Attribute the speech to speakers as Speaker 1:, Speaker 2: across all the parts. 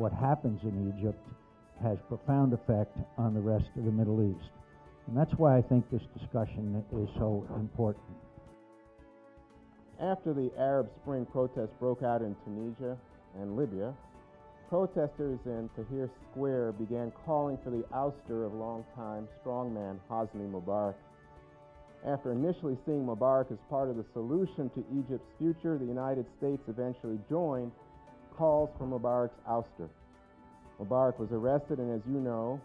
Speaker 1: what happens in Egypt has profound effect on the rest of the Middle East. And that's why I think this discussion is so important.
Speaker 2: After the Arab Spring protests broke out in Tunisia and Libya, protesters in Tahrir Square began calling for the ouster of longtime strongman Hosni Mubarak. After initially seeing Mubarak as part of the solution to Egypt's future, the United States eventually joined calls for Mubarak's ouster. Mubarak was arrested, and as you know,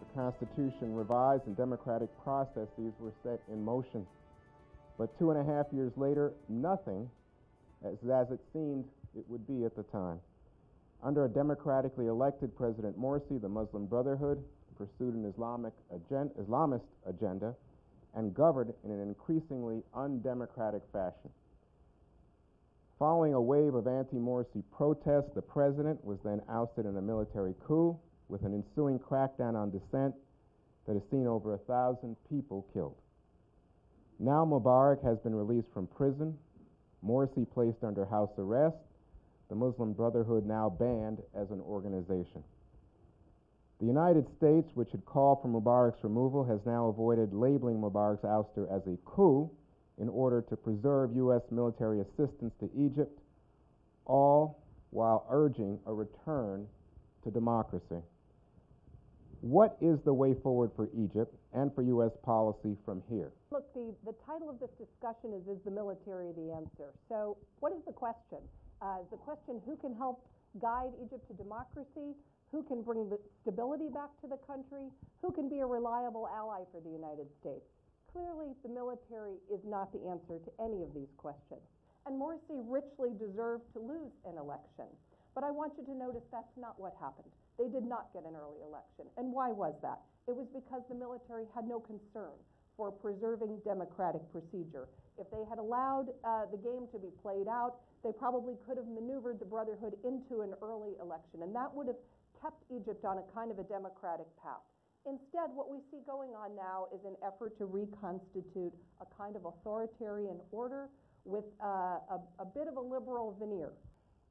Speaker 2: the Constitution revised and democratic processes were set in motion. But two and a half years later, nothing as, as it seemed it would be at the time. Under a democratically elected President Morsi, the Muslim Brotherhood pursued an Islamic agen- Islamist agenda and governed in an increasingly undemocratic fashion. Following a wave of anti Morsi protests, the president was then ousted in a military coup with an ensuing crackdown on dissent that has seen over a thousand people killed. Now Mubarak has been released from prison, Morsi placed under house arrest, the Muslim Brotherhood now banned as an organization. The United States, which had called for Mubarak's removal, has now avoided labeling Mubarak's ouster as a coup in order to preserve U.S. military assistance to Egypt, all while urging a return to democracy. What is the way forward for Egypt and for U.S. policy from here?
Speaker 3: Look, the, the title of this discussion is Is the Military the Answer? So, what is the question? Uh, the question who can help guide Egypt to democracy? Who can bring the stability back to the country? Who can be a reliable ally for the United States? Clearly, the military is not the answer to any of these questions. And Morsi richly deserved to lose an election. But I want you to notice that's not what happened. They did not get an early election. And why was that? It was because the military had no concern for preserving democratic procedure. If they had allowed uh, the game to be played out, they probably could have maneuvered the Brotherhood into an early election, and that would have kept Egypt on a kind of a democratic path. Instead, what we see going on now is an effort to reconstitute a kind of authoritarian order with uh, a, a bit of a liberal veneer.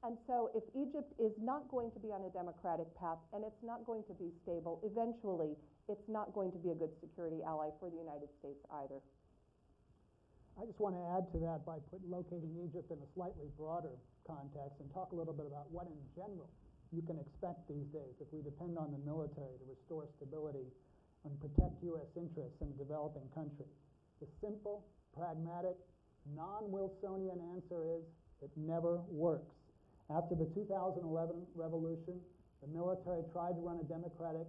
Speaker 3: And so, if Egypt is not going to be on a democratic path and it's not going to be stable, eventually it's not going to be a good security ally for the United States either.
Speaker 4: I just want to add to that by put, locating Egypt in a slightly broader context and talk a little bit about what, in general, you can expect these days if we depend on the military to restore stability and protect U.S. interests in a developing country. The simple, pragmatic, non Wilsonian answer is it never works. After the 2011 revolution, the military tried to run a democratic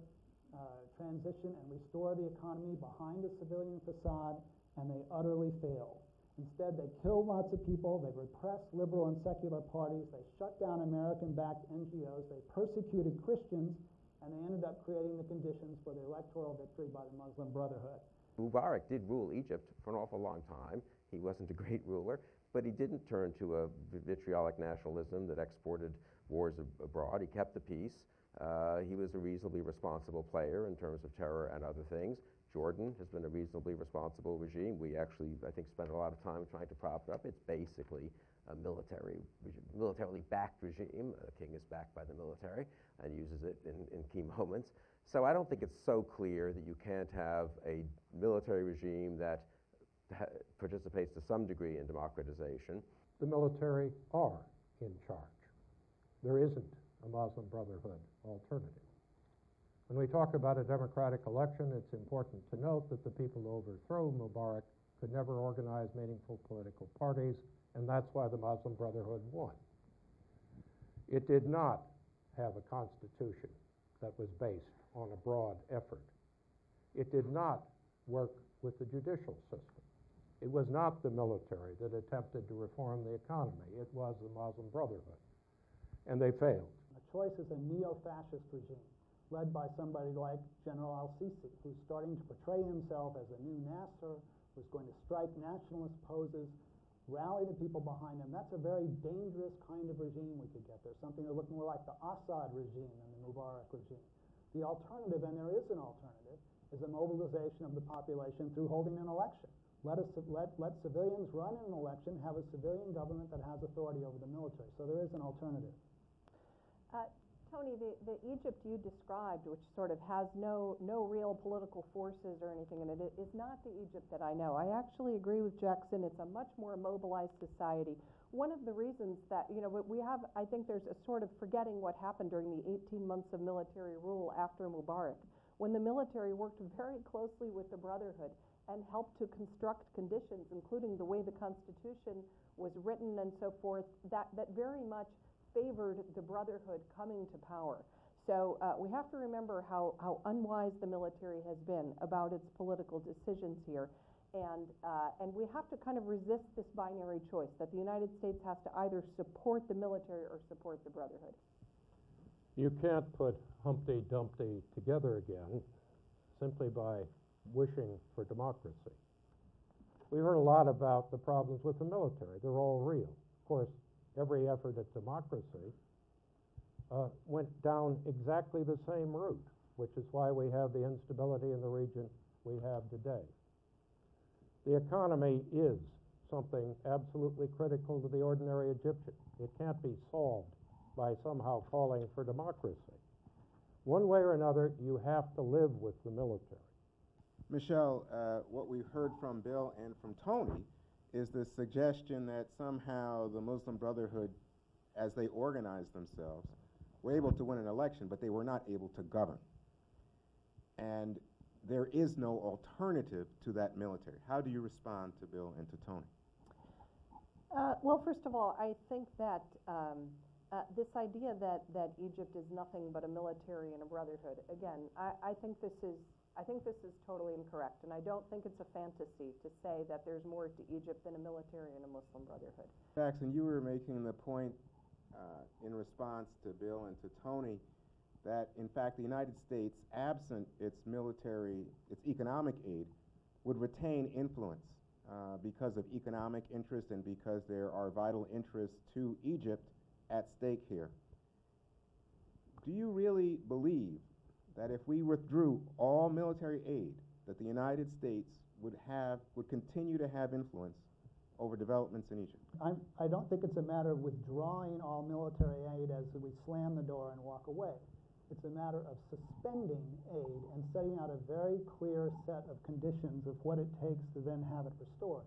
Speaker 4: uh, transition and restore the economy behind a civilian facade, and they utterly failed. Instead, they killed lots of people, they repressed liberal and secular parties, they shut down American backed NGOs, they persecuted Christians, and they ended up creating the conditions for the electoral victory by the Muslim Brotherhood.
Speaker 5: Mubarak did rule Egypt for an awful long time. He wasn't a great ruler, but he didn't turn to a vitriolic nationalism that exported wars ab- abroad. He kept the peace. Uh, he was a reasonably responsible player in terms of terror and other things. Jordan has been a reasonably responsible regime. We actually, I think, spent a lot of time trying to prop it up. It's basically a military, militarily backed regime. The king is backed by the military and uses it in, in key moments. So I don't think it's so clear that you can't have a military regime that participates to some degree in democratization.
Speaker 6: The military are in charge. There isn't a Muslim Brotherhood alternative. When we talk about a democratic election, it's important to note that the people who overthrew Mubarak could never organize meaningful political parties, and that's why the Muslim Brotherhood won. It did not have a constitution that was based on a broad effort. It did not work with the judicial system. It was not the military that attempted to reform the economy. It was the Muslim Brotherhood. And they failed.
Speaker 4: The choice is a neo fascist regime led by somebody like General al Sisi, who's starting to portray himself as a new Nasser, who's going to strike nationalist poses, rally the people behind him. That's a very dangerous kind of regime we could get there, something that looked more like the Assad regime than the Mubarak regime. The alternative, and there is an alternative, is a mobilization of the population through holding an election. Let, us, let, let civilians run an election, have a civilian government that has authority over the military. So there is an alternative.
Speaker 3: Uh, Tony, the, the Egypt you described, which sort of has no, no real political forces or anything in it, is not the Egypt that I know. I actually agree with Jackson. It's a much more mobilized society. One of the reasons that, you know, we have, I think there's a sort of forgetting what happened during the 18 months of military rule after Mubarak, when the military worked very closely with the Brotherhood and helped to construct conditions, including the way the Constitution was written and so forth, that, that very much favored the Brotherhood coming to power. So uh, we have to remember how, how unwise the military has been about its political decisions here. And, uh, and we have to kind of resist this binary choice that the United States has to either support the military or support the Brotherhood.
Speaker 6: You can't put Humpty Dumpty together again simply by wishing for democracy. We heard a lot about the problems with the military. They're all real. Of course, every effort at democracy uh, went down exactly the same route, which is why we have the instability in the region we have today. The economy is something absolutely critical to the ordinary Egyptian. It can't be solved by somehow calling for democracy. One way or another, you have to live with the military.
Speaker 2: Michele, uh, what we've heard from Bill and from Tony is the suggestion that somehow the Muslim Brotherhood, as they organized themselves, were able to win an election, but they were not able to govern. And there is no alternative to that military. How do you respond to Bill and to Tony?
Speaker 3: Uh, well, first of all, I think that um, uh, this idea that, that Egypt is nothing but a military and a brotherhood, again, I, I think this is I think this is totally incorrect, and I don't think it's a fantasy to say that there's more to Egypt than a military and a Muslim brotherhood.
Speaker 2: Jackson, you were making the point uh, in response to Bill and to Tony that, in fact, the United States, absent its military, its economic aid, would retain influence uh, because of economic interest and because there are vital interests to Egypt at stake here. Do you really believe that if we withdrew all military aid, that the United States would have, would continue to have influence over developments in Egypt?
Speaker 4: I'm, I don't think it's a matter of withdrawing all military aid as we slam the door and walk away. It's a matter of suspending aid and setting out a very clear set of conditions of what it takes to then have it restored.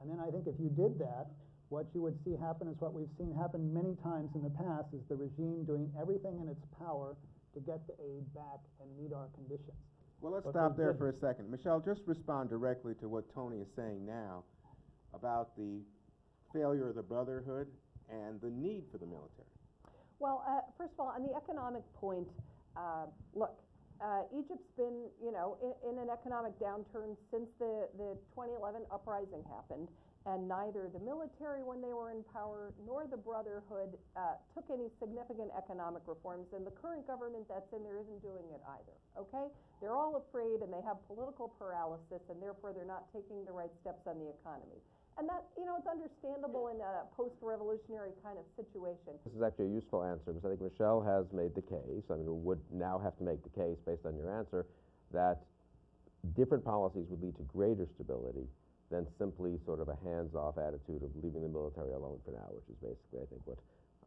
Speaker 4: And then I think if you did that, what you would see happen is what we've seen happen many times in the past is the regime doing everything in its power to get the aid back and meet our conditions.
Speaker 2: Well, let's
Speaker 6: But
Speaker 2: stop there
Speaker 6: didn't.
Speaker 2: for a second. Michele, just respond directly to what Tony is saying now about the failure of the Brotherhood and the need for the military.
Speaker 3: Well, uh, first of all, on the economic point, uh, look, uh, Egypt's been, you know, in, in an economic downturn since the, the 2011 uprising happened, and neither the military, when they were in power, nor the Brotherhood uh, took any significant economic reforms, and the current government that's in there isn't doing it either. Okay? They're all afraid, and they have political paralysis, and therefore they're not taking the right steps on the economy. And that, you know, it's understandable in a post-revolutionary kind of situation.
Speaker 5: This is actually a useful answer because I think Michele has made the case, I mean, would now have to make the case based on your answer, that different policies would lead to greater stability than simply sort of a hands-off attitude of leaving the military alone for now, which is basically, I think, what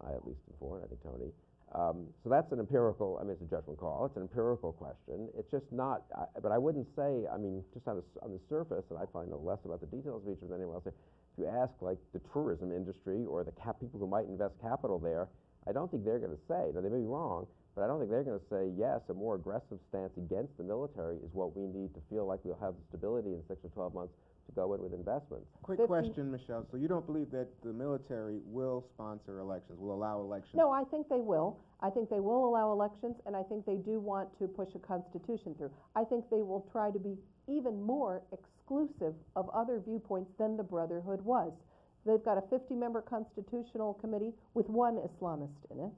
Speaker 5: I at least am for, and I think Tony. Um, so that's an empirical, I mean, it's a judgment call. It's an empirical question. It's just not, I, but I wouldn't say, I mean, just on the, on the surface, and I probably know less about the details of each than anyone else there, if you ask like the tourism industry or the people who might invest capital there, I don't think they're going to say, now they may be wrong, but I don't think they're going to say, yes, a more aggressive stance against the military is what we need to feel like we'll have the stability in six or 12 months to go in with investments.
Speaker 2: Quick
Speaker 3: 50
Speaker 2: question, Michele. So you don't believe that the military will sponsor elections, will allow elections?
Speaker 3: No, I think they will. I think they will allow elections, and I think they do want to push a constitution through. I think they will try to be even more exclusive of other viewpoints than the Brotherhood was. They've got a 50-member constitutional committee with one Islamist in it.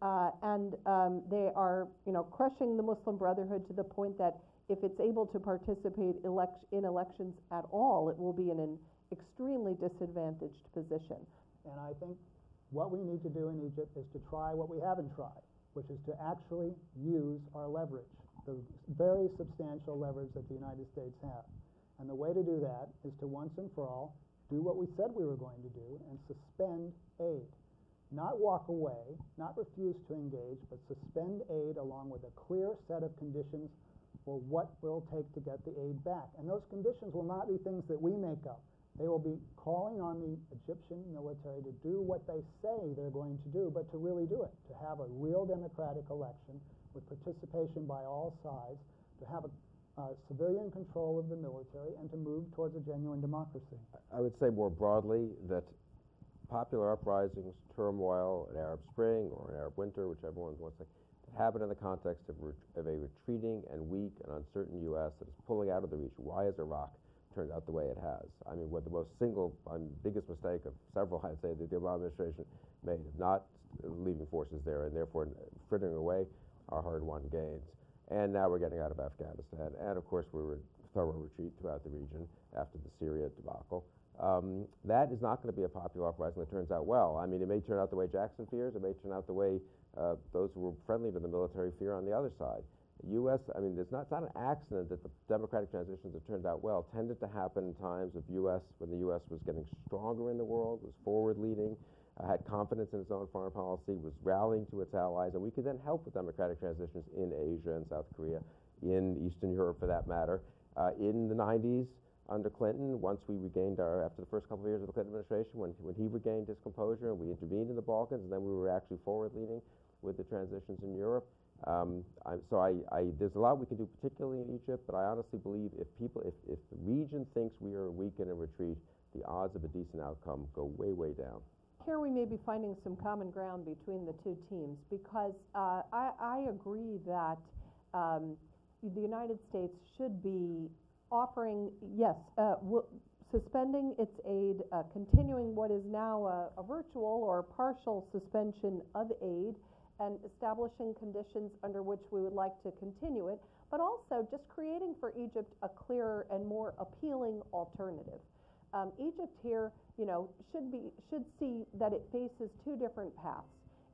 Speaker 3: Uh, and um, they are, you know, crushing the Muslim Brotherhood to the point that if it's able to participate elect- in elections at all, it will be in an extremely disadvantaged position.
Speaker 4: And I think what we need to do in Egypt is to try what we haven't tried, which is to actually use our leverage, the very substantial leverage that the United States have. And the way to do that is to once and for all do what we said we were going to do and suspend aid. not walk away, not refuse to engage, but suspend aid along with a clear set of conditions for what will take to get the aid back. And those conditions will not be things that we make up. They will be calling on the Egyptian military to do what they say they're going to do, but to really do it, to have a real democratic election with participation by all sides, to have a uh, civilian control of the military, and to move towards a genuine democracy.
Speaker 5: I would say more broadly that popular uprisings, turmoil, an Arab Spring or an Arab Winter, whichever one wants to say, happen in the context of, of a retreating and weak and uncertain U.S. that is pulling out of the region. Why has Iraq turned out the way it has? I mean, what the most single, um, biggest mistake of several, I'd say, that the Obama administration made of not leaving forces there and therefore frittering away our hard-won gains. And now we're getting out of Afghanistan, and of course we were thorough retreat throughout the region after the Syria debacle. Um, that is not going to be a popular uprising that turns out well. I mean, it may turn out the way Jackson fears. It may turn out the way uh, those who were friendly to the military fear on the other side. U.S., I mean, it's not, it's not an accident that the democratic transitions that turned out well tended to happen in times of U.S., when the U.S. was getting stronger in the world, was forward-leading, uh, had confidence in its own foreign policy, was rallying to its allies, and we could then help with democratic transitions in Asia and South Korea, in Eastern Europe for that matter. Uh, in the 90s, under Clinton, once we regained our, after the first couple of years of the Clinton administration, when, when he regained his composure and we intervened in the Balkans, and then we were actually forward-leading with the transitions in Europe. Um, I, so I, I, there's a lot we can do, particularly in Egypt, but I honestly believe if people, if, if the region thinks we are weak in a retreat, the odds of a decent outcome go way, way down.
Speaker 3: Here we may be finding some common ground between the two teams because uh, I, I, agree that um, the United States should be offering, yes, uh, suspending its aid, uh, continuing what is now a, a, virtual or partial suspension of aid, and establishing conditions under which we would like to continue it, but also just creating for Egypt a clearer and more appealing alternative. Um, Egypt here, you know, should be should see that it faces two different paths.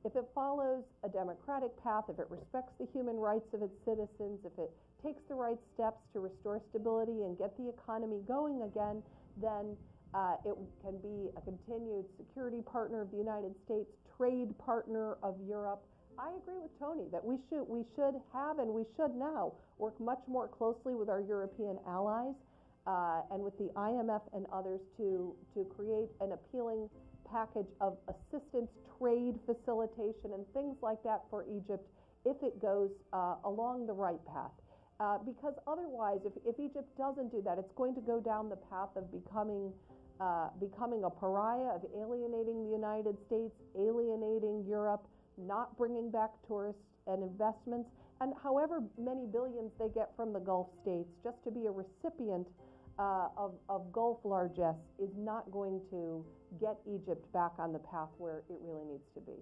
Speaker 3: If it follows a democratic path, if it respects the human rights of its citizens, if it takes the right steps to restore stability and get the economy going again, then uh, it can be a continued security partner of the United States, trade partner of Europe. I agree with Tony that we should we should have and we should now work much more closely with our European allies uh, and with the IMF and others to, to create an appealing package of assistance, trade facilitation, and things like that for Egypt if it goes uh, along the right path. Uh, because otherwise, if, if Egypt doesn't do that, it's going to go down the path of becoming, uh, becoming a pariah, of alienating the United States, alienating Europe, not bringing back tourists and investments, and however many billions they get from the Gulf states, just to be a recipient uh, of, of Gulf largesse is not going to get Egypt back on the path where it really needs to be.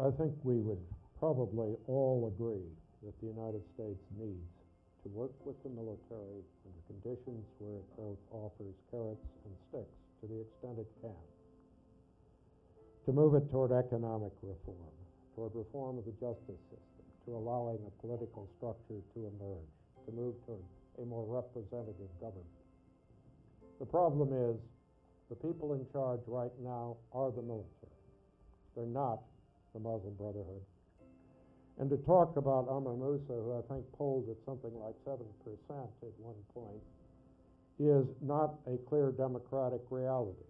Speaker 6: I think we would probably all agree that the United States needs to work with the military under conditions where it both offers carrots and sticks to the extent it can. To move it toward economic reform, toward reform of the justice system, to allowing a political structure to emerge, to move toward a more representative government. The problem is the people in charge right now are the military. They're not the Muslim Brotherhood. And to talk about Amr Moussa, who I think polled at something like 7% at one point, is not a clear democratic reality.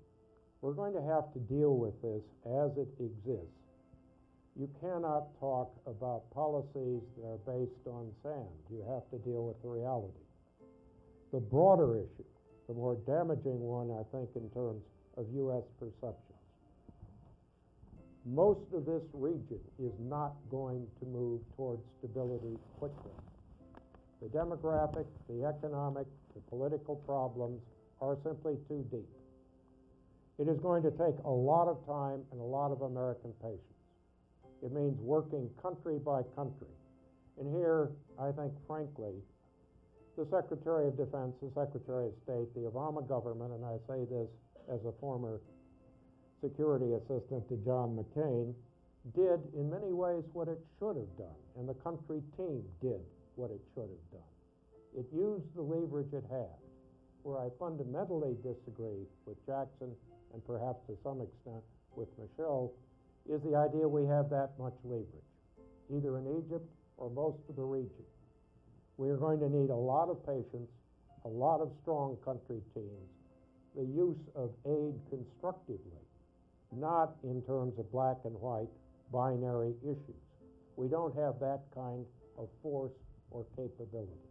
Speaker 6: We're going to have to deal with this as it exists. You cannot talk about policies that are based on sand. You have to deal with the reality. The broader issue the more damaging one, I think, in terms of U.S. perceptions. Most of this region is not going to move towards stability quickly. The demographic, the economic, the political problems are simply too deep. It is going to take a lot of time and a lot of American patience. It means working country by country. And here, I think, frankly, the Secretary of Defense, the Secretary of State, the Obama government, and I say this as a former security assistant to John McCain, did in many ways what it should have done, and the country team did what it should have done. It used the leverage it had. Where I fundamentally disagree with Jackson and perhaps to some extent with Michele is the idea we have that much leverage, either in Egypt or most of the region. We are going to need a lot of patience, a lot of strong country teams, the use of aid constructively, not in terms of black and white binary issues. We don't have that kind of force or capability.